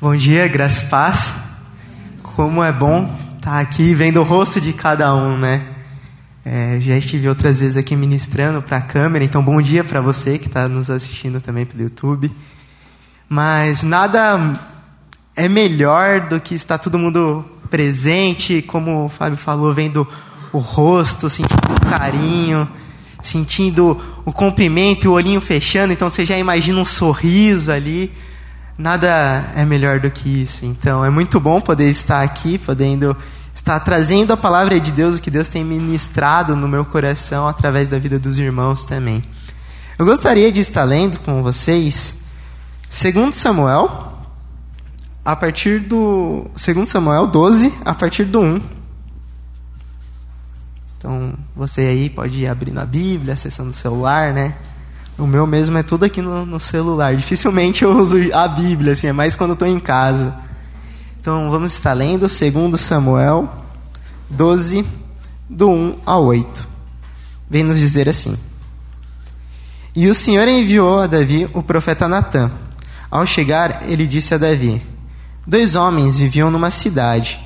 Bom dia, graça e paz. Como é bom estar aqui vendo o rosto de cada um, né? É, já estive outras vezes aqui ministrando para a câmera, então bom dia para você que está nos assistindo também pelo YouTube. Mas nada é melhor do que estar todo mundo presente, como o Fábio falou, vendo o rosto, sentindo o carinho, sentindo o comprimento e o olhinho fechando, então você já imagina um sorriso ali. Nada é melhor do que isso. Então é muito bom poder estar aqui, podendo estar trazendo a palavra de Deus, o que Deus tem ministrado no meu coração através da vida dos irmãos também. Eu gostaria de estar lendo com vocês, segundo Samuel, a partir do segundo Samuel 12, a partir do 1. Então, você aí pode ir abrindo a Bíblia, acessando o celular, né? O meu mesmo é tudo aqui no, no celular. Dificilmente eu uso a Bíblia, assim, é mais quando estou em casa. Então vamos estar lendo 2 Samuel 12, do 1 ao 8. Vem nos dizer assim: E o Senhor enviou a Davi o profeta Natã. Ao chegar, ele disse a Davi: Dois homens viviam numa cidade.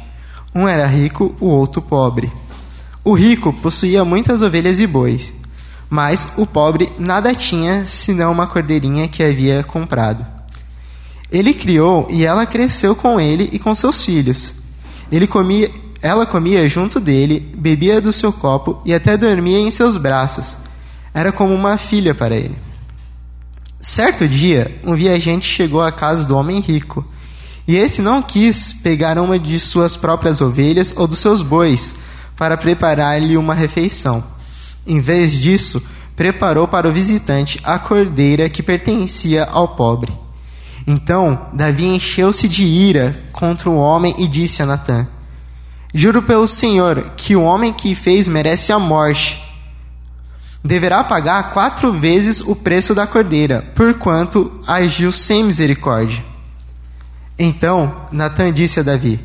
Um era rico, o outro pobre. O rico possuía muitas ovelhas e bois mas o pobre nada tinha senão uma cordeirinha que havia comprado. Ele criou e ela cresceu com ele e com seus filhos. Ele comia, ela comia junto dele, bebia do seu copo e até dormia em seus braços. Era como uma filha para ele. Certo dia, um viajante chegou à casa do homem rico. E esse não quis pegar uma de suas próprias ovelhas ou dos seus bois para preparar-lhe uma refeição em vez disso, preparou para o visitante a cordeira que pertencia ao pobre. Então Davi encheu-se de ira contra o homem e disse a Natã: Juro pelo Senhor que o homem que fez merece a morte. Deverá pagar quatro vezes o preço da cordeira, porquanto agiu sem misericórdia. Então Natã disse a Davi: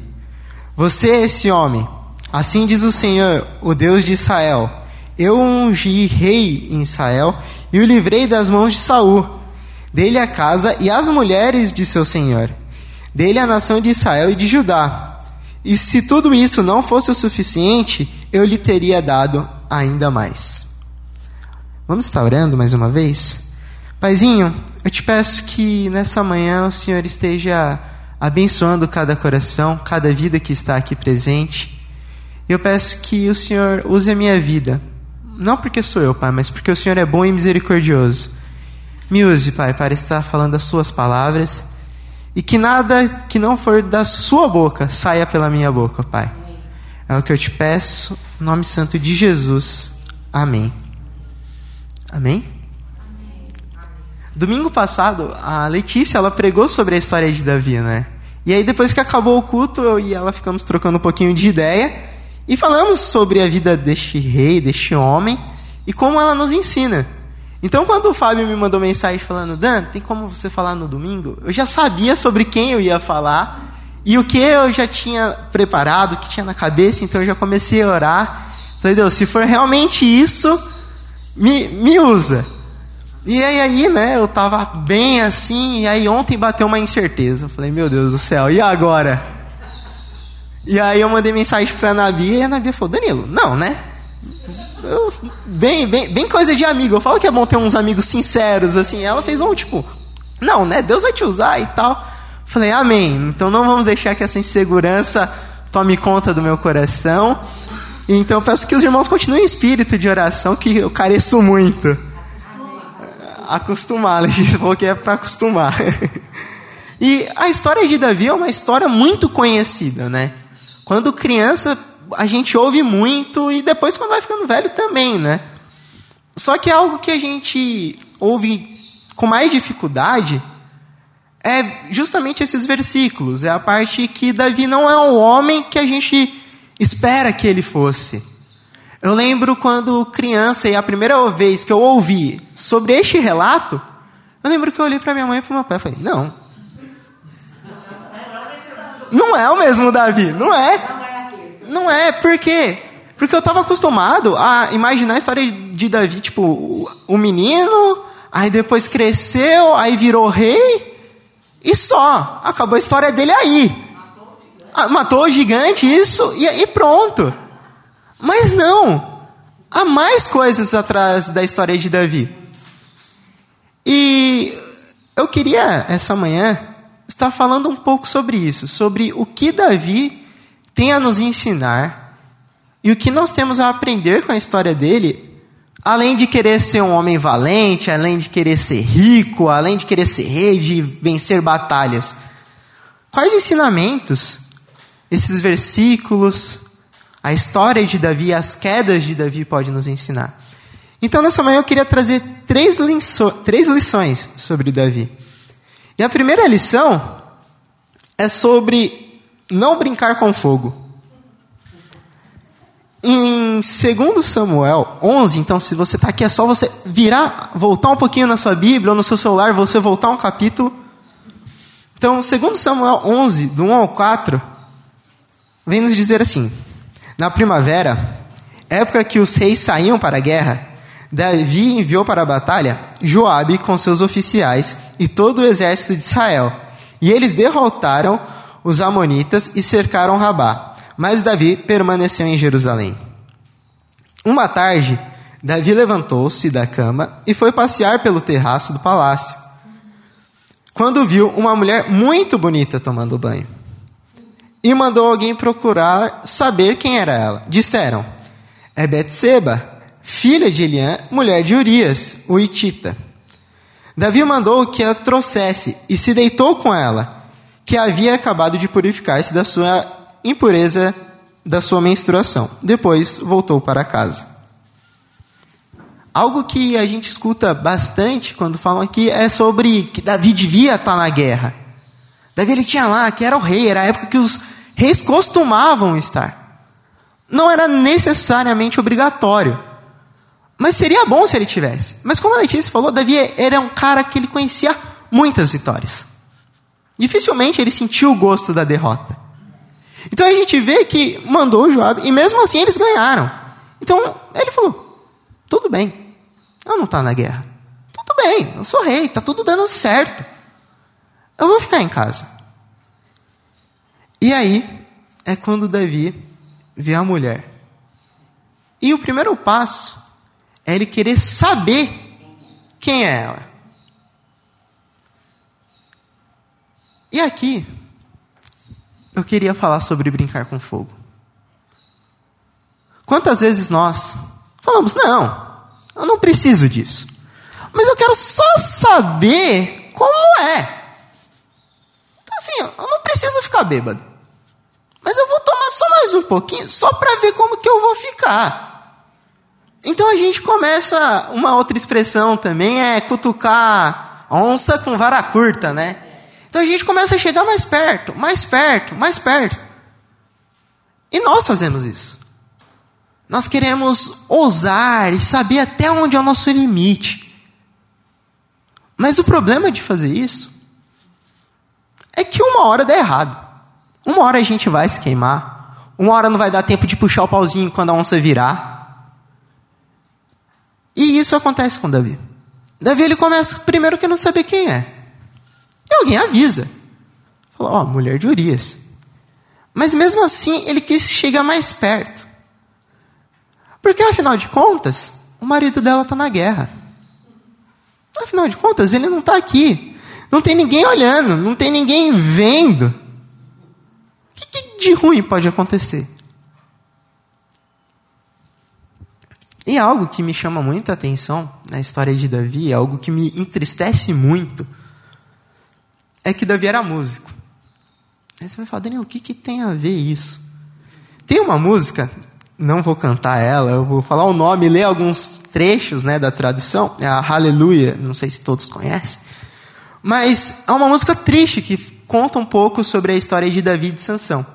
Você é esse homem. Assim diz o Senhor, o Deus de Israel eu ungi rei em Israel e o livrei das mãos de Saul. Dele a casa e as mulheres de seu senhor. Dele a nação de Israel e de Judá. E se tudo isso não fosse o suficiente, eu lhe teria dado ainda mais. Vamos estar orando mais uma vez? Paizinho, eu te peço que nessa manhã o Senhor esteja abençoando cada coração, cada vida que está aqui presente. Eu peço que o Senhor use a minha vida não porque sou eu, Pai, mas porque o Senhor é bom e misericordioso. Me use, Pai, para estar falando as Suas palavras e que nada que não for da Sua boca saia pela minha boca, Pai. É o que eu te peço, em nome santo de Jesus. Amém. Amém? Domingo passado, a Letícia ela pregou sobre a história de Davi, né? E aí depois que acabou o culto, eu e ela ficamos trocando um pouquinho de ideia. E falamos sobre a vida deste rei, deste homem, e como ela nos ensina. Então, quando o Fábio me mandou mensagem falando, Dan, tem como você falar no domingo? Eu já sabia sobre quem eu ia falar e o que eu já tinha preparado, o que tinha na cabeça, então eu já comecei a orar. Falei, Deus, se for realmente isso, me, me usa. E aí, aí, né, eu tava bem assim, e aí ontem bateu uma incerteza. Eu falei, meu Deus do céu, e agora? E aí eu mandei mensagem pra Nabi e a Nabi falou, Danilo, não, né? Eu, bem, bem, bem coisa de amigo. Eu falo que é bom ter uns amigos sinceros, assim. Ela fez um tipo, não, né? Deus vai te usar e tal. Falei, amém. Então não vamos deixar que essa insegurança tome conta do meu coração. Então eu peço que os irmãos continuem em espírito de oração, que eu careço muito. Acostumar, gente falou que é para acostumar. e a história de Davi é uma história muito conhecida, né? Quando criança, a gente ouve muito e depois, quando vai ficando velho, também, né? Só que algo que a gente ouve com mais dificuldade é justamente esses versículos. É a parte que Davi não é o homem que a gente espera que ele fosse. Eu lembro quando criança e a primeira vez que eu ouvi sobre este relato, eu lembro que eu olhei para minha mãe e para meu pai e falei: não, não é o mesmo Davi, não é. Não é, por quê? Porque eu estava acostumado a imaginar a história de Davi, tipo, o menino, aí depois cresceu, aí virou rei, E só, acabou a história dele aí. Matou o gigante, isso, e, e pronto. Mas não, há mais coisas atrás da história de Davi. E eu queria, essa manhã, estar falando um pouco sobre isso, sobre o que Davi tem a nos ensinar e o que nós temos a aprender com a história dele, além de querer ser um homem valente, além de querer ser rico, além de querer ser rei, de vencer batalhas. Quais ensinamentos esses versículos, a história de Davi, as quedas de Davi pode nos ensinar? Então, nessa manhã eu queria trazer três, três lições sobre Davi. E a primeira lição é sobre não brincar com fogo. Em 2 Samuel 11, então se você está aqui é só você virar, voltar um pouquinho na sua Bíblia ou no seu celular, você voltar um capítulo. Então, 2 Samuel 11, do 1 ao 4, vem nos dizer assim: Na primavera, época que os reis saíam para a guerra, Davi enviou para a batalha Joabe com seus oficiais e todo o exército de Israel. E eles derrotaram os amonitas e cercaram Rabá. Mas Davi permaneceu em Jerusalém. Uma tarde, Davi levantou-se da cama e foi passear pelo terraço do palácio. Quando viu uma mulher muito bonita tomando banho. E mandou alguém procurar saber quem era ela. Disseram: É Betseba, filha de Eliã, mulher de Urias, o Itita. Davi mandou que a trouxesse e se deitou com ela, que havia acabado de purificar-se da sua impureza da sua menstruação. Depois voltou para casa. Algo que a gente escuta bastante quando falam aqui é sobre que Davi devia estar na guerra. Davi ele tinha lá, que era o rei, era a época que os reis costumavam estar. Não era necessariamente obrigatório. Mas seria bom se ele tivesse. Mas como a Letícia falou, Davi era um cara que ele conhecia muitas vitórias. Dificilmente ele sentiu o gosto da derrota. Então a gente vê que mandou o Joab e mesmo assim eles ganharam. Então ele falou: tudo bem, eu não estou na guerra. Tudo bem, eu sou rei, está tudo dando certo. Eu vou ficar em casa. E aí é quando Davi vê a mulher. E o primeiro passo é ele querer saber quem é ela. E aqui, eu queria falar sobre brincar com fogo. Quantas vezes nós falamos, não, eu não preciso disso. Mas eu quero só saber como é. Então, assim, eu não preciso ficar bêbado. Mas eu vou tomar só mais um pouquinho, só para ver como que eu vou ficar. Então a gente começa, uma outra expressão também é cutucar onça com vara curta, né? Então a gente começa a chegar mais perto, mais perto, mais perto. E nós fazemos isso. Nós queremos ousar e saber até onde é o nosso limite. Mas o problema de fazer isso é que uma hora dá errado. Uma hora a gente vai se queimar. Uma hora não vai dar tempo de puxar o pauzinho quando a onça virar. E isso acontece com Davi. Davi ele começa primeiro querendo saber quem é. E alguém avisa. Fala, ó, oh, mulher de Urias. Mas mesmo assim ele quis chegar mais perto. Porque afinal de contas, o marido dela está na guerra. Afinal de contas, ele não está aqui. Não tem ninguém olhando, não tem ninguém vendo. O que, que de ruim pode acontecer? E algo que me chama muita atenção na história de Davi, algo que me entristece muito, é que Davi era músico. Aí você vai falar, Daniel, o que, que tem a ver isso? Tem uma música, não vou cantar ela, eu vou falar o nome, ler alguns trechos né, da tradução, é a Aleluia, não sei se todos conhecem, mas é uma música triste que conta um pouco sobre a história de Davi e de Sansão.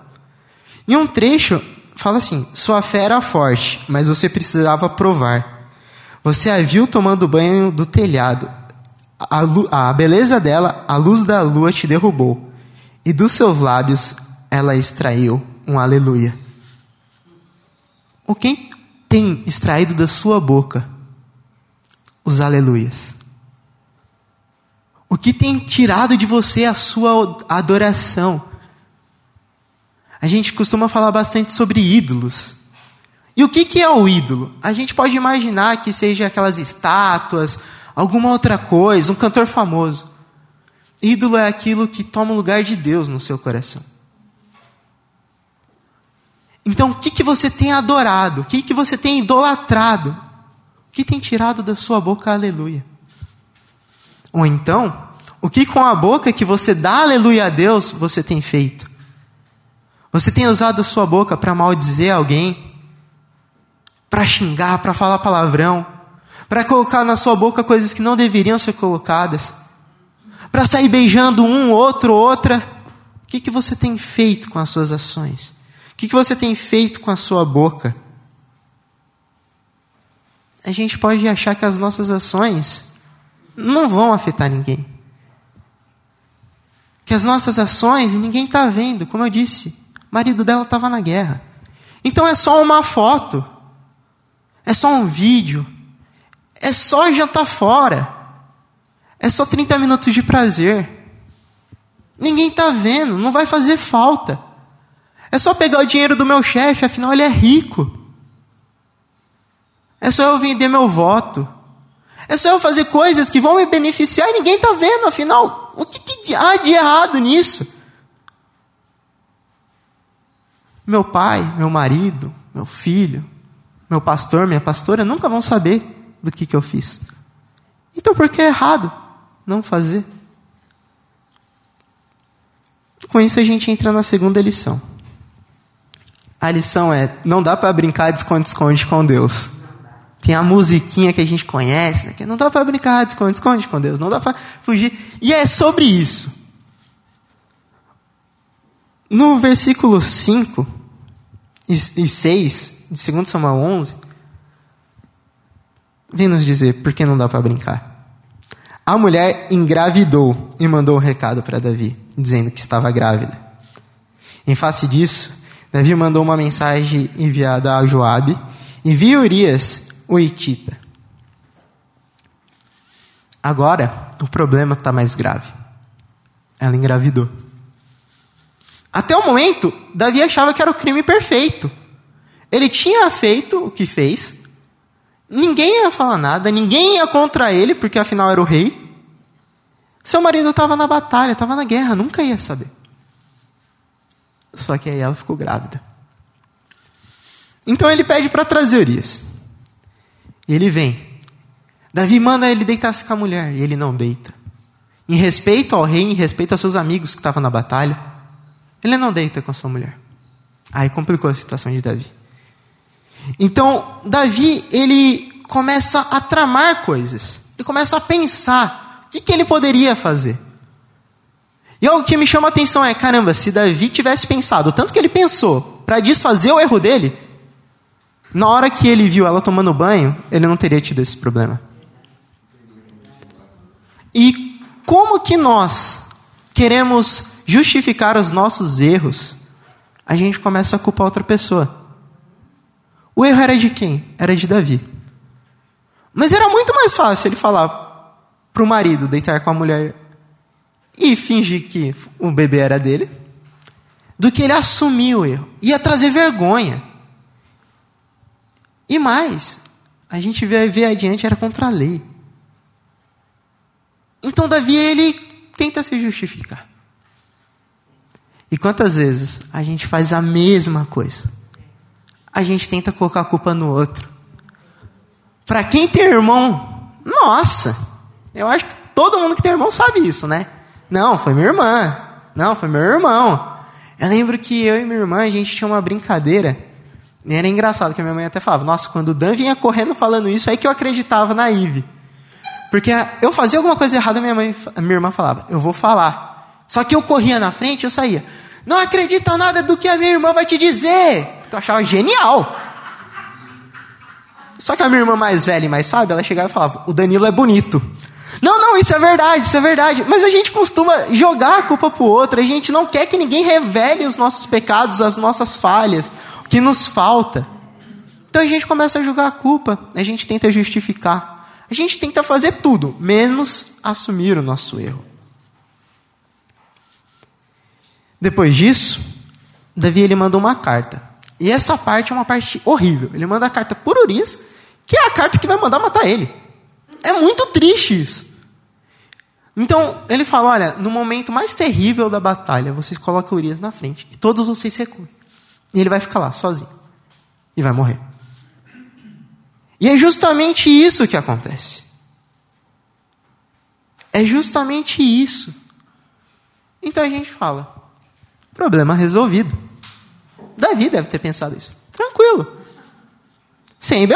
Em um trecho, fala assim: sua fé era forte, mas você precisava provar. Você a viu tomando banho do telhado. A, a beleza dela, a luz da lua te derrubou. E dos seus lábios ela extraiu um aleluia. O quem tem extraído da sua boca os aleluias? O que tem tirado de você a sua adoração? A gente costuma falar bastante sobre ídolos. E o que, que é o ídolo? A gente pode imaginar que seja aquelas estátuas, alguma outra coisa, um cantor famoso. Ídolo é aquilo que toma o lugar de Deus no seu coração. Então, o que, que você tem adorado? O que, que você tem idolatrado? O que tem tirado da sua boca aleluia? Ou então, o que com a boca que você dá aleluia a Deus, você tem feito? Você tem usado a sua boca para maldizer alguém? Para xingar, para falar palavrão? Para colocar na sua boca coisas que não deveriam ser colocadas? Para sair beijando um, outro, outra? O que, que você tem feito com as suas ações? O que, que você tem feito com a sua boca? A gente pode achar que as nossas ações não vão afetar ninguém. Que as nossas ações ninguém está vendo, como eu disse. O marido dela estava na guerra. Então é só uma foto. É só um vídeo. É só jantar fora. É só 30 minutos de prazer. Ninguém está vendo, não vai fazer falta. É só pegar o dinheiro do meu chefe, afinal ele é rico. É só eu vender meu voto. É só eu fazer coisas que vão me beneficiar e ninguém está vendo, afinal, o que, que há de errado nisso? Meu pai, meu marido, meu filho, meu pastor, minha pastora nunca vão saber do que, que eu fiz. Então por que é errado não fazer? Com isso a gente entra na segunda lição. A lição é: não dá para brincar de esconde-esconde com Deus. Tem a musiquinha que a gente conhece, né? que não dá para brincar de esconde-esconde com Deus, não dá para fugir. E é sobre isso. No versículo 5, e 6 de 2 Samuel 11, vem nos dizer por que não dá para brincar. A mulher engravidou e mandou um recado para Davi, dizendo que estava grávida. Em face disso, Davi mandou uma mensagem enviada a Joabe e viu Urias, o Itita. Agora, o problema está mais grave. Ela engravidou. Até o momento, Davi achava que era o crime perfeito. Ele tinha feito o que fez, ninguém ia falar nada, ninguém ia contra ele, porque afinal era o rei. Seu marido estava na batalha, estava na guerra, nunca ia saber. Só que aí ela ficou grávida. Então ele pede para trazer Urias. E ele vem. Davi manda ele deitar-se com a mulher, e ele não deita. Em respeito ao rei, em respeito aos seus amigos que estavam na batalha, ele não deita com sua mulher. Aí complicou a situação de Davi. Então, Davi, ele começa a tramar coisas. Ele começa a pensar o que, que ele poderia fazer. E algo que me chama a atenção é: caramba, se Davi tivesse pensado, tanto que ele pensou, para desfazer o erro dele, na hora que ele viu ela tomando banho, ele não teria tido esse problema. E como que nós queremos justificar os nossos erros, a gente começa a culpar outra pessoa. O erro era de quem? Era de Davi. Mas era muito mais fácil ele falar para o marido deitar com a mulher e fingir que o bebê era dele, do que ele assumir o erro. Ia trazer vergonha. E mais, a gente vê, vê adiante, era contra a lei. Então Davi, ele tenta se justificar. E quantas vezes a gente faz a mesma coisa? A gente tenta colocar a culpa no outro. Para quem tem irmão, nossa, eu acho que todo mundo que tem irmão sabe isso, né? Não, foi minha irmã. Não, foi meu irmão. Eu lembro que eu e minha irmã, a gente tinha uma brincadeira. E era engraçado que a minha mãe até falava: Nossa, quando o Dan vinha correndo falando isso, aí que eu acreditava na Ive. Porque eu fazia alguma coisa errada, minha mãe, minha irmã falava: Eu vou falar. Só que eu corria na frente, eu saía. Não acredita nada do que a minha irmã vai te dizer. Porque eu achava genial. Só que a minha irmã mais velha e mais sábia, ela chegava e falava: O Danilo é bonito. Não, não, isso é verdade, isso é verdade. Mas a gente costuma jogar a culpa pro outro. A gente não quer que ninguém revele os nossos pecados, as nossas falhas, o que nos falta. Então a gente começa a jogar a culpa, a gente tenta justificar. A gente tenta fazer tudo, menos assumir o nosso erro. Depois disso, Davi ele mandou uma carta. E essa parte é uma parte horrível. Ele manda a carta por Urias, que é a carta que vai mandar matar ele. É muito triste isso. Então, ele fala: olha, no momento mais terrível da batalha, vocês colocam Urias na frente e todos vocês recuem. E ele vai ficar lá, sozinho. E vai morrer. E é justamente isso que acontece. É justamente isso. Então a gente fala: problema resolvido. Davi deve ter pensado isso. Tranquilo. Sem BO.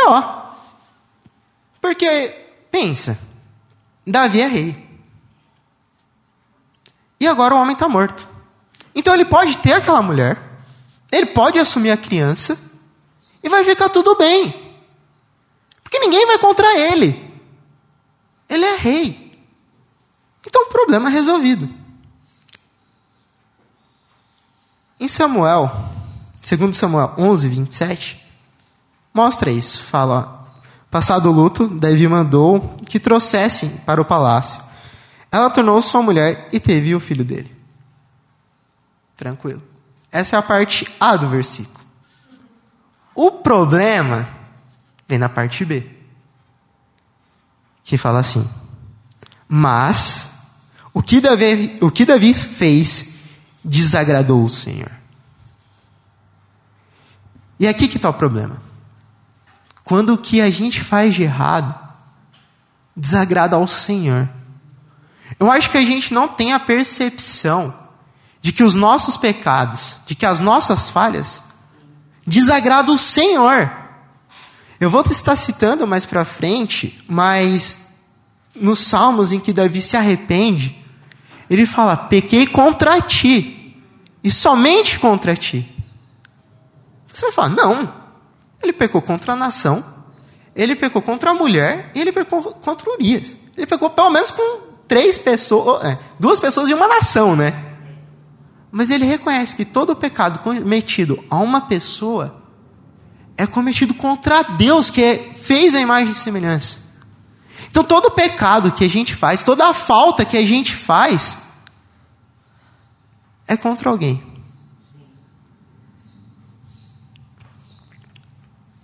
Porque, pensa, Davi é rei. E agora o homem está morto. Então ele pode ter aquela mulher, ele pode assumir a criança, e vai ficar tudo bem. Porque ninguém vai contra ele. Ele é rei. Então problema é resolvido. Em Samuel, segundo Samuel 11, 27, mostra isso. Fala, passado o luto, Davi mandou que trouxessem para o palácio ela tornou-se sua mulher e teve o filho dele. Tranquilo. Essa é a parte A do versículo. O problema vem na parte B, que fala assim: Mas o que Davi, o que Davi fez desagradou o Senhor. E aqui que está o problema. Quando o que a gente faz de errado desagrada ao Senhor. Eu acho que a gente não tem a percepção de que os nossos pecados, de que as nossas falhas, desagradam o Senhor. Eu vou estar citando mais para frente, mas nos salmos em que Davi se arrepende, ele fala: pequei contra ti, e somente contra ti. Você vai falar: não, ele pecou contra a nação, ele pecou contra a mulher, e ele pecou contra Urias. Ele pecou pelo menos com três pessoas, é, duas pessoas de uma nação, né? Mas ele reconhece que todo pecado cometido a uma pessoa é cometido contra Deus, que é, fez a imagem e semelhança. Então todo pecado que a gente faz, toda a falta que a gente faz, é contra alguém.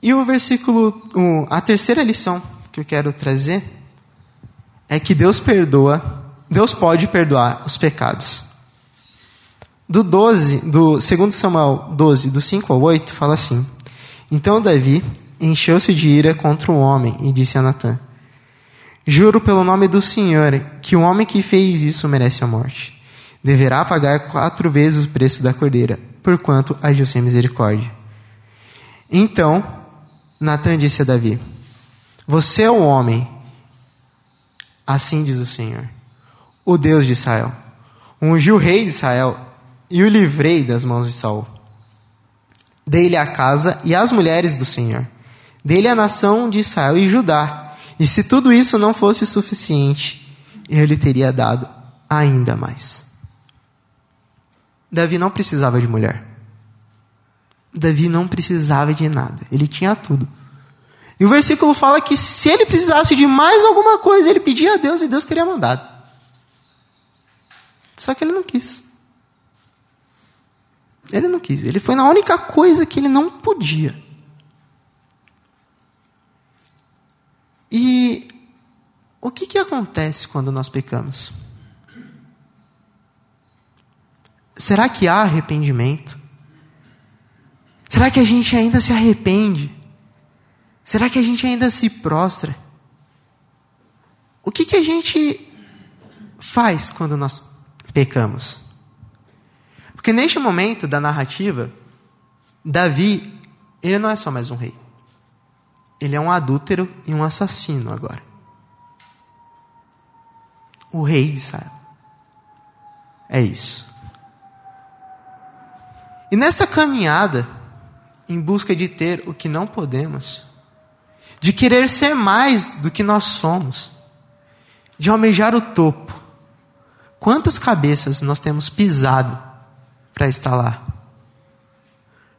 E o versículo, a terceira lição que eu quero trazer é que Deus perdoa, Deus pode perdoar os pecados. Do 12, do 2 Samuel 12, do 5 ao 8, fala assim: Então Davi encheu-se de ira contra o homem e disse a Natã: Juro pelo nome do Senhor que o homem que fez isso merece a morte. Deverá pagar quatro vezes o preço da cordeira, porquanto agiu sem misericórdia. Então Natã disse a Davi: Você é o homem Assim diz o Senhor, o Deus de Israel. Ungi o rei de Israel e o livrei das mãos de Saul. Dei-lhe a casa e as mulheres do Senhor. Dei-lhe a nação de Israel e Judá. E se tudo isso não fosse suficiente, eu lhe teria dado ainda mais. Davi não precisava de mulher. Davi não precisava de nada. Ele tinha tudo. E o versículo fala que se ele precisasse de mais alguma coisa, ele pedia a Deus e Deus teria mandado. Só que ele não quis. Ele não quis. Ele foi na única coisa que ele não podia. E o que, que acontece quando nós pecamos? Será que há arrependimento? Será que a gente ainda se arrepende? Será que a gente ainda se prostra? O que, que a gente faz quando nós pecamos? Porque neste momento da narrativa, Davi, ele não é só mais um rei. Ele é um adúltero e um assassino agora. O rei de Israel. É isso. E nessa caminhada, em busca de ter o que não podemos, de querer ser mais do que nós somos, de almejar o topo. Quantas cabeças nós temos pisado para estar lá?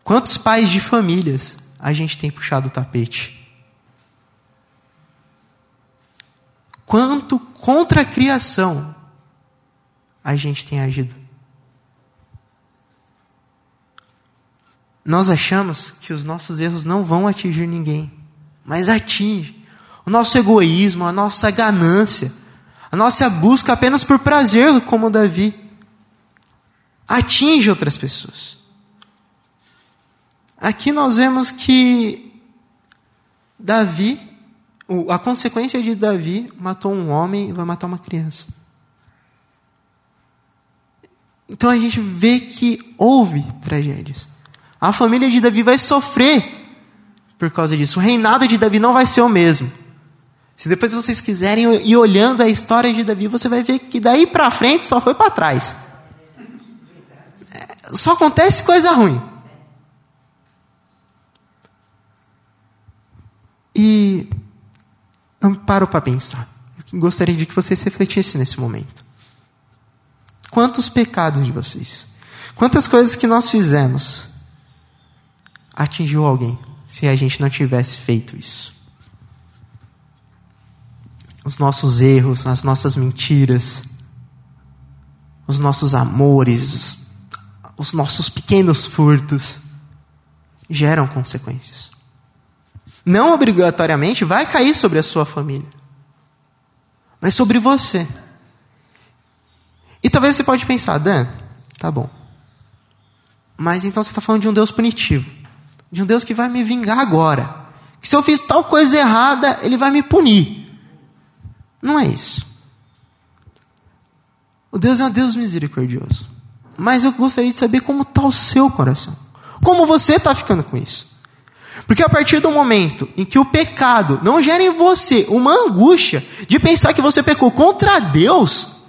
Quantos pais de famílias a gente tem puxado o tapete? quanto contra a criação a gente tem agido. Nós achamos que os nossos erros não vão atingir ninguém, mas atinge. O nosso egoísmo, a nossa ganância, a nossa busca apenas por prazer, como Davi, atinge outras pessoas. Aqui nós vemos que Davi, a consequência de Davi, matou um homem e vai matar uma criança. Então a gente vê que houve tragédias. A família de Davi vai sofrer por causa disso. O reinado de Davi não vai ser o mesmo. Se depois vocês quiserem ir olhando a história de Davi, você vai ver que daí para frente só foi para trás. É, só acontece coisa ruim. E eu paro para pensar. Eu gostaria de que vocês refletissem nesse momento. Quantos pecados de vocês? Quantas coisas que nós fizemos atingiu alguém se a gente não tivesse feito isso? Os nossos erros, as nossas mentiras, os nossos amores, os, os nossos pequenos furtos geram consequências não obrigatoriamente vai cair sobre a sua família, mas sobre você. E talvez você pode pensar, Dan, tá bom. Mas então você está falando de um Deus punitivo, de um Deus que vai me vingar agora. Que se eu fiz tal coisa errada, ele vai me punir. Não é isso. O Deus é um Deus misericordioso. Mas eu gostaria de saber como está o seu coração. Como você está ficando com isso? Porque a partir do momento em que o pecado não gera em você uma angústia de pensar que você pecou contra Deus,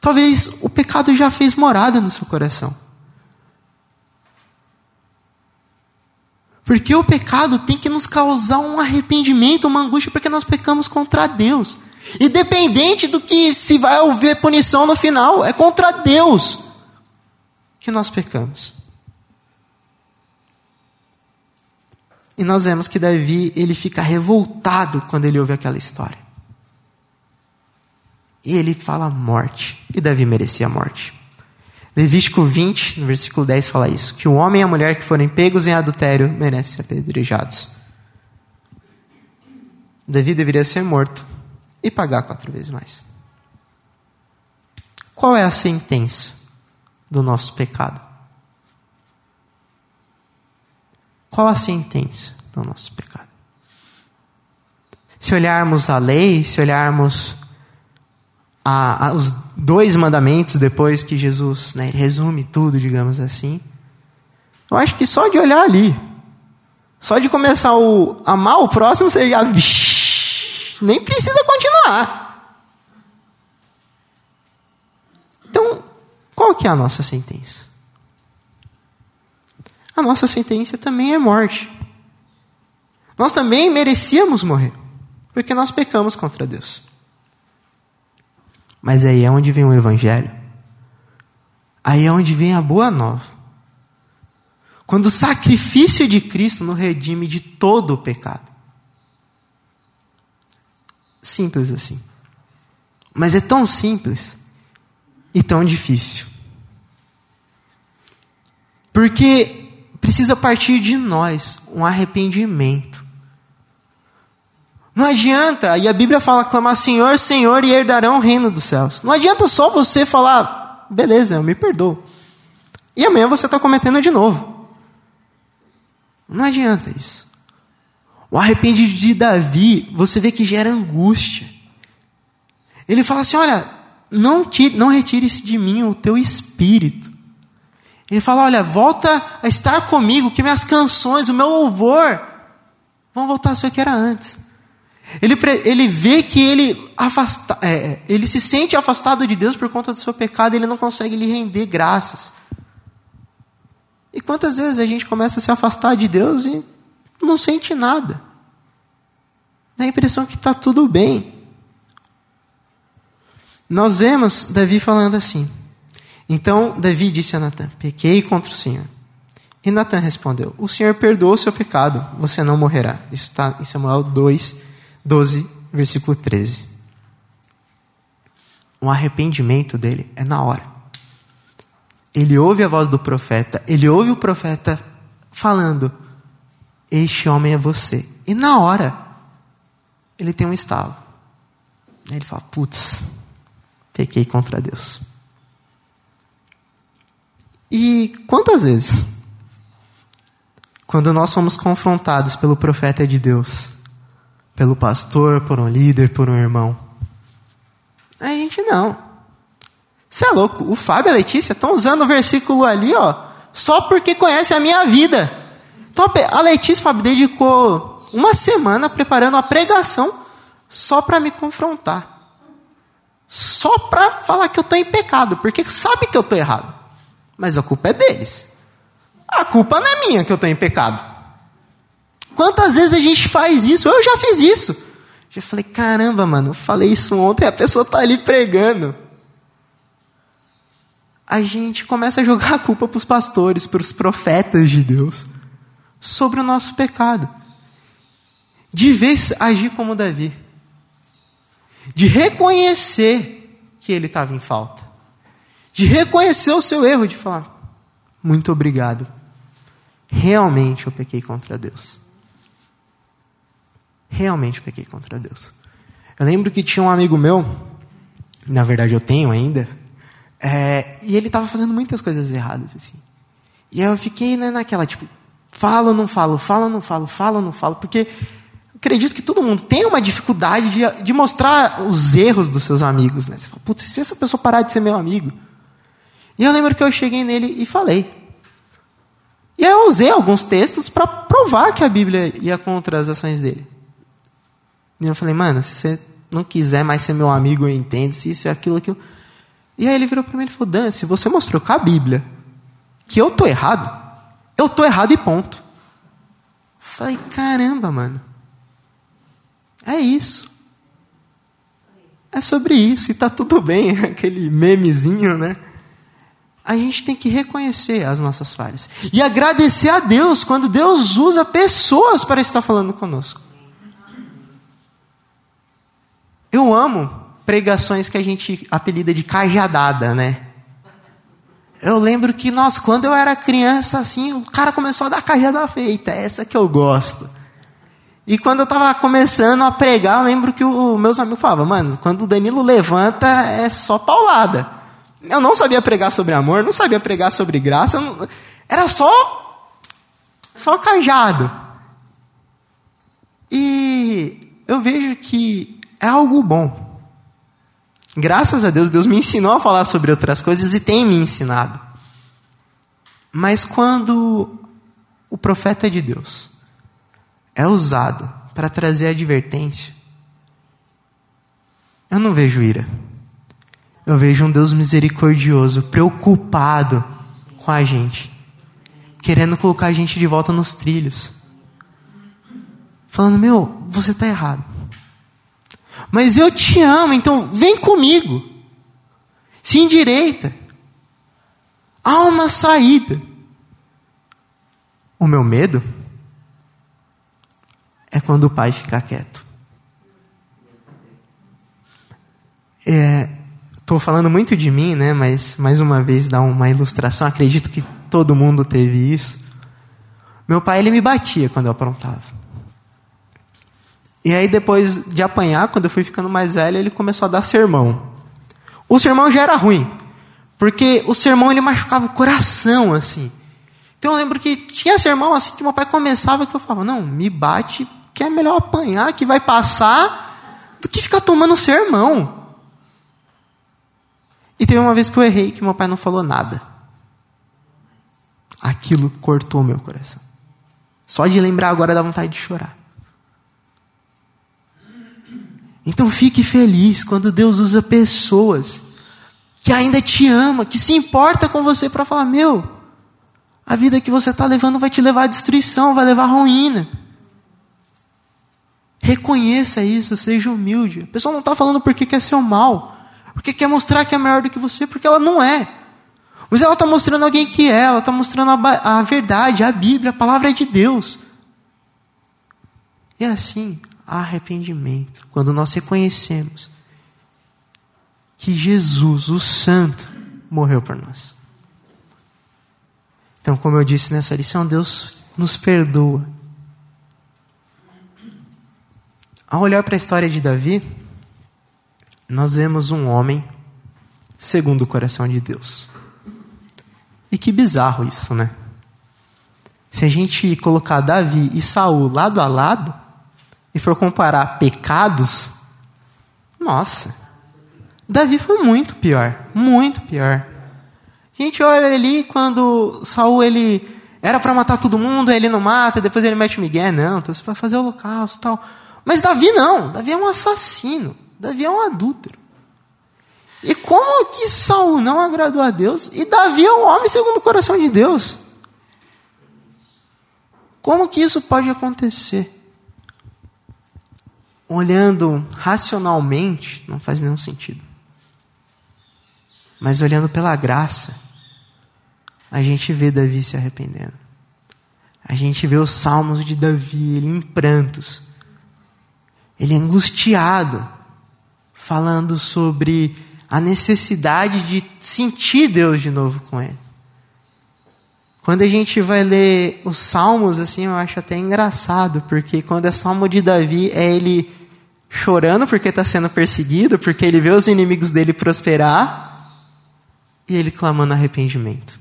talvez o pecado já fez morada no seu coração. Porque o pecado tem que nos causar um arrependimento, uma angústia, porque nós pecamos contra Deus. Independente do que se vai haver punição no final, é contra Deus que nós pecamos. E nós vemos que Davi, ele fica revoltado quando ele ouve aquela história. E ele fala morte. E Davi merecia a morte. Levítico 20, no versículo 10, fala isso: que o homem e a mulher que forem pegos em adultério merecem ser apedrejados. Davi deveria ser morto e pagar quatro vezes mais. Qual é a sentença do nosso pecado? Qual a sentença do nosso pecado? Se olharmos a lei, se olharmos a, a, os dois mandamentos depois que Jesus né, resume tudo, digamos assim, eu acho que só de olhar ali, só de começar o amar o próximo, você já nem precisa continuar. Então, qual que é a nossa sentença? a nossa sentença também é morte. Nós também merecíamos morrer, porque nós pecamos contra Deus. Mas aí é onde vem o Evangelho. Aí é onde vem a boa nova. Quando o sacrifício de Cristo nos redime de todo o pecado. Simples assim. Mas é tão simples e tão difícil. Porque precisa partir de nós um arrependimento. Não adianta, e a Bíblia fala, clamar Senhor, Senhor, e herdarão o reino dos céus. Não adianta só você falar, beleza, eu me perdoo. E amanhã você está cometendo de novo. Não adianta isso. O arrependimento de Davi, você vê que gera angústia. Ele fala assim: olha, não, tire, não retire-se de mim o teu espírito. Ele fala: Olha, volta a estar comigo, que minhas canções, o meu louvor, vão voltar a ser o que era antes. Ele, ele vê que ele, afasta, é, é, ele se sente afastado de Deus por conta do seu pecado, ele não consegue lhe render graças. E quantas vezes a gente começa a se afastar de Deus e não sente nada? Dá a impressão que está tudo bem. Nós vemos Davi falando assim: então Davi disse a Natan: Pequei contra o Senhor. E Natan respondeu: O Senhor perdoou o seu pecado, você não morrerá. Isso está em Samuel 2, 12 versículo 13. O arrependimento dele é na hora. Ele ouve a voz do profeta, ele ouve o profeta falando: Este homem é você. E na hora, ele tem um estalo. Ele fala: Putz, pequei contra Deus. E quantas vezes, quando nós somos confrontados pelo profeta de Deus, pelo pastor, por um líder, por um irmão, a gente não. Você é louco? O Fábio e a Letícia estão usando o versículo ali, ó, só porque conhece a minha vida. Então a Letícia, Fábio, dedicou uma semana preparando uma pregação só para me confrontar. Só para falar que eu estou em pecado, porque sabe que eu estou errado. Mas a culpa é deles. A culpa não é minha que eu estou em pecado. Quantas vezes a gente faz isso? Eu já fiz isso. Já falei, caramba, mano, eu falei isso ontem, a pessoa está ali pregando. A gente começa a jogar a culpa para os pastores, para os profetas de Deus, sobre o nosso pecado. De vez agir como Davi. De reconhecer que ele estava em falta de reconhecer o seu erro, de falar: muito obrigado. Realmente eu pequei contra Deus. Realmente pequei contra Deus. Eu lembro que tinha um amigo meu, na verdade eu tenho ainda, é, e ele estava fazendo muitas coisas erradas assim. E eu fiquei né, naquela, tipo, falo ou não falo, falo ou não falo, falo ou não falo, porque acredito que todo mundo tem uma dificuldade de, de mostrar os erros dos seus amigos. Né? Você fala, putz, se essa pessoa parar de ser meu amigo, e eu lembro que eu cheguei nele e falei. E eu usei alguns textos para provar que a Bíblia ia contra as ações dele. E eu falei, mano, se você não quiser mais ser meu amigo, eu entendo, se isso, aquilo, aquilo. E aí ele virou para mim e falou, Dan, se você mostrou com a Bíblia que eu tô errado, eu tô errado e ponto. falei, caramba, mano. É isso. É sobre isso, e tá tudo bem, aquele memezinho, né? a gente tem que reconhecer as nossas falhas e agradecer a Deus quando Deus usa pessoas para estar falando conosco. Eu amo pregações que a gente apelida de cajadada, né? Eu lembro que, nós, quando eu era criança, assim, o cara começou a dar cajada feita, é essa que eu gosto. E quando eu estava começando a pregar, eu lembro que os meus amigos falavam, mano, quando o Danilo levanta, é só paulada. Eu não sabia pregar sobre amor, não sabia pregar sobre graça, não... era só só cajado. E eu vejo que é algo bom. Graças a Deus, Deus me ensinou a falar sobre outras coisas e tem me ensinado. Mas quando o profeta de Deus é usado para trazer advertência, eu não vejo ira. Eu vejo um Deus misericordioso, preocupado com a gente, querendo colocar a gente de volta nos trilhos. Falando, meu, você está errado. Mas eu te amo, então vem comigo. Se endireita. Há uma saída. O meu medo é quando o pai ficar quieto. É, Estou falando muito de mim, né? Mas mais uma vez dá uma ilustração. Acredito que todo mundo teve isso. Meu pai ele me batia quando eu aprontava. E aí depois de apanhar, quando eu fui ficando mais velho, ele começou a dar sermão. O sermão já era ruim, porque o sermão ele machucava o coração assim. Então eu lembro que tinha sermão assim que meu pai começava que eu falava: "Não, me bate, que é melhor apanhar, que vai passar, do que ficar tomando sermão". E teve uma vez que eu errei que meu pai não falou nada. Aquilo cortou meu coração. Só de lembrar agora dá vontade de chorar. Então fique feliz quando Deus usa pessoas que ainda te ama, que se importa com você para falar: meu, a vida que você está levando vai te levar à destruição, vai levar à ruína. Reconheça isso, seja humilde. A pessoa não está falando porque quer seu mal porque quer mostrar que é melhor do que você, porque ela não é. Mas ela está mostrando alguém que é, ela está mostrando a, a verdade, a Bíblia, a palavra é de Deus. E assim, arrependimento, quando nós reconhecemos que Jesus, o Santo, morreu por nós. Então, como eu disse nessa lição, Deus nos perdoa. Ao olhar para a história de Davi, nós vemos um homem segundo o coração de Deus. E que bizarro isso, né? Se a gente colocar Davi e Saul lado a lado e for comparar pecados, nossa, Davi foi muito pior, muito pior. A gente olha ali quando Saul ele era para matar todo mundo, ele não mata, depois ele mete o Miguel, não, então você vai fazer o holocausto, tal. Mas Davi não, Davi é um assassino, Davi é um adúltero. E como que Saul não agradou a Deus e Davi é um homem segundo o coração de Deus? Como que isso pode acontecer? Olhando racionalmente, não faz nenhum sentido. Mas olhando pela graça, a gente vê Davi se arrependendo. A gente vê os salmos de Davi, ele em prantos. Ele angustiado, falando sobre a necessidade de sentir Deus de novo com ele. Quando a gente vai ler os salmos, assim, eu acho até engraçado, porque quando é salmo de Davi, é ele chorando porque está sendo perseguido, porque ele vê os inimigos dele prosperar, e ele clamando arrependimento.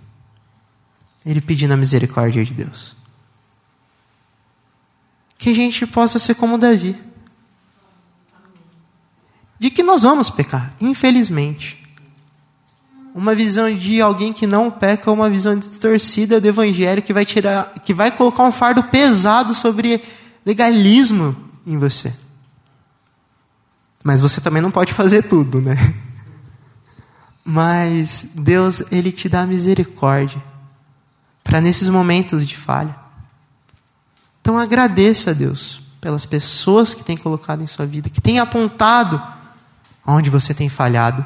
Ele pedindo a misericórdia de Deus. Que a gente possa ser como Davi. De que nós vamos pecar, infelizmente uma visão de alguém que não peca, uma visão distorcida do evangelho que vai tirar, que vai colocar um fardo pesado sobre legalismo em você. Mas você também não pode fazer tudo, né? Mas Deus, ele te dá misericórdia para nesses momentos de falha. Então agradeça a Deus pelas pessoas que tem colocado em sua vida, que tem apontado onde você tem falhado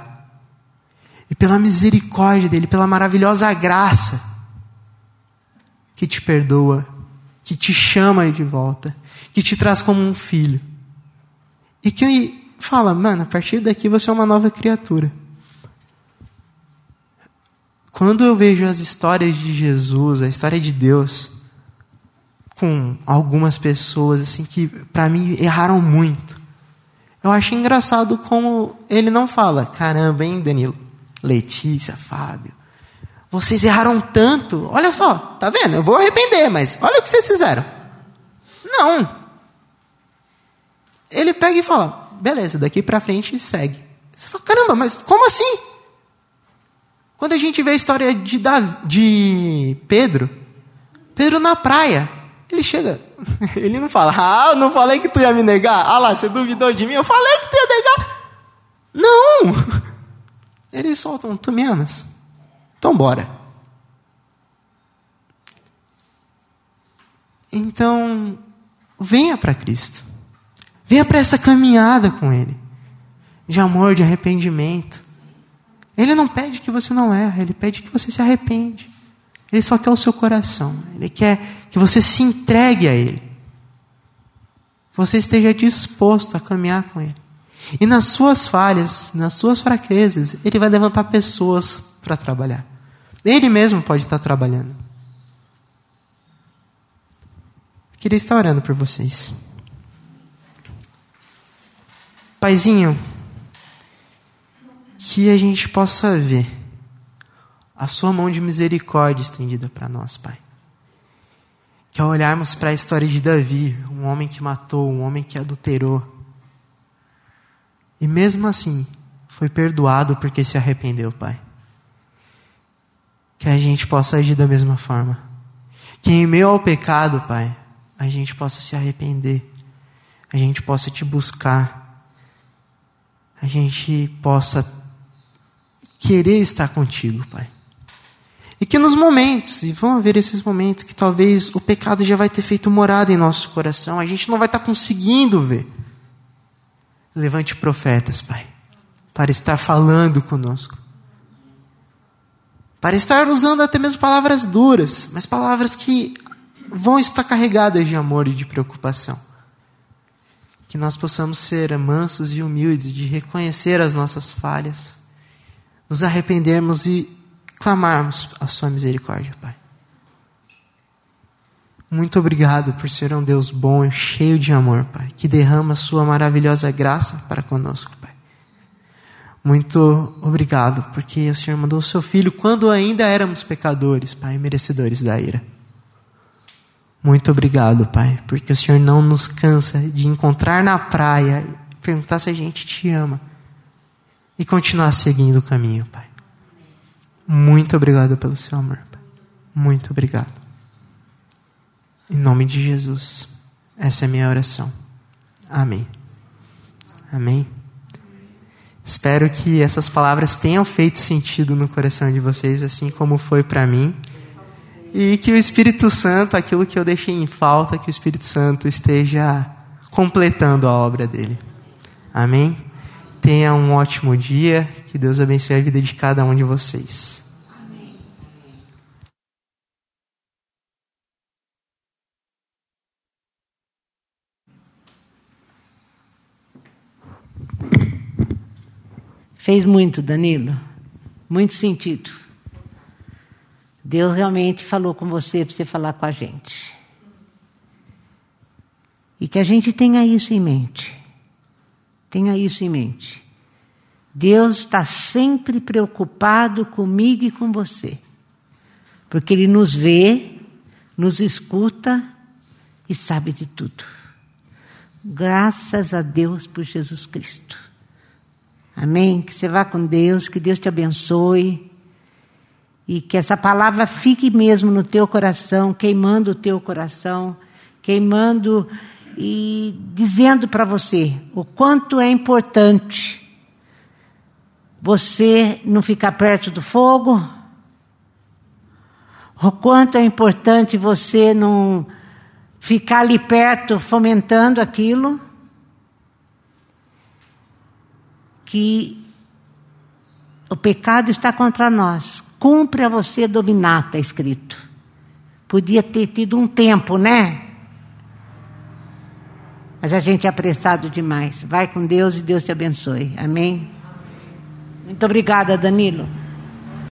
e pela misericórdia dele, pela maravilhosa graça que te perdoa, que te chama de volta, que te traz como um filho. E que fala, mano, a partir daqui você é uma nova criatura. Quando eu vejo as histórias de Jesus, a história de Deus, com algumas pessoas assim que para mim erraram muito. Eu acho engraçado como ele não fala, caramba, hein, Danilo? Letícia, Fábio. Vocês erraram tanto. Olha só, tá vendo? Eu vou arrepender, mas olha o que vocês fizeram. Não. Ele pega e fala: beleza, daqui para frente segue. Você fala: caramba, mas como assim? Quando a gente vê a história de, Davi, de Pedro, Pedro na praia, ele chega, ele não fala: ah, eu não falei que tu ia me negar. Ah lá, você duvidou de mim? Eu falei que tu ia negar. Não. Eles soltam, tu me amas? Então bora. Então, venha para Cristo. Venha para essa caminhada com Ele. De amor, de arrependimento. Ele não pede que você não erre, Ele pede que você se arrepende. Ele só quer o seu coração. Ele quer que você se entregue a Ele. Que você esteja disposto a caminhar com Ele. E nas suas falhas, nas suas fraquezas, Ele vai levantar pessoas para trabalhar. Ele mesmo pode estar trabalhando. Eu queria estar orando por vocês. Paizinho, que a gente possa ver a Sua mão de misericórdia estendida para nós, Pai. Que ao olharmos para a história de Davi, um homem que matou, um homem que adulterou, e mesmo assim, foi perdoado porque se arrependeu, Pai. Que a gente possa agir da mesma forma. Que em meio ao pecado, Pai, a gente possa se arrepender. A gente possa te buscar. A gente possa querer estar contigo, Pai. E que nos momentos, e vão haver esses momentos, que talvez o pecado já vai ter feito morada em nosso coração, a gente não vai estar conseguindo ver. Levante profetas, Pai, para estar falando conosco. Para estar usando até mesmo palavras duras, mas palavras que vão estar carregadas de amor e de preocupação. Que nós possamos ser mansos e humildes, de reconhecer as nossas falhas, nos arrependermos e clamarmos a Sua misericórdia, Pai. Muito obrigado por ser um Deus bom e cheio de amor, Pai, que derrama Sua maravilhosa graça para conosco, Pai. Muito obrigado, porque o Senhor mandou o Seu Filho quando ainda éramos pecadores, Pai, merecedores da ira. Muito obrigado, Pai, porque o Senhor não nos cansa de encontrar na praia e perguntar se a gente te ama e continuar seguindo o caminho, Pai. Muito obrigado pelo seu amor, Pai. Muito obrigado. Em nome de Jesus, essa é a minha oração. Amém. Amém. Espero que essas palavras tenham feito sentido no coração de vocês, assim como foi para mim. E que o Espírito Santo, aquilo que eu deixei em falta, que o Espírito Santo esteja completando a obra dele. Amém? Tenha um ótimo dia. Que Deus abençoe a vida de cada um de vocês. Fez muito, Danilo. Muito sentido. Deus realmente falou com você para você falar com a gente. E que a gente tenha isso em mente. Tenha isso em mente. Deus está sempre preocupado comigo e com você. Porque Ele nos vê, nos escuta e sabe de tudo. Graças a Deus por Jesus Cristo. Amém? Que você vá com Deus, que Deus te abençoe. E que essa palavra fique mesmo no teu coração, queimando o teu coração, queimando e dizendo para você o quanto é importante você não ficar perto do fogo, o quanto é importante você não ficar ali perto fomentando aquilo, que o pecado está contra nós. Cumpre a você dominar, está escrito. Podia ter tido um tempo, né? Mas a gente é apressado demais. Vai com Deus e Deus te abençoe. Amém? Muito obrigada, Danilo.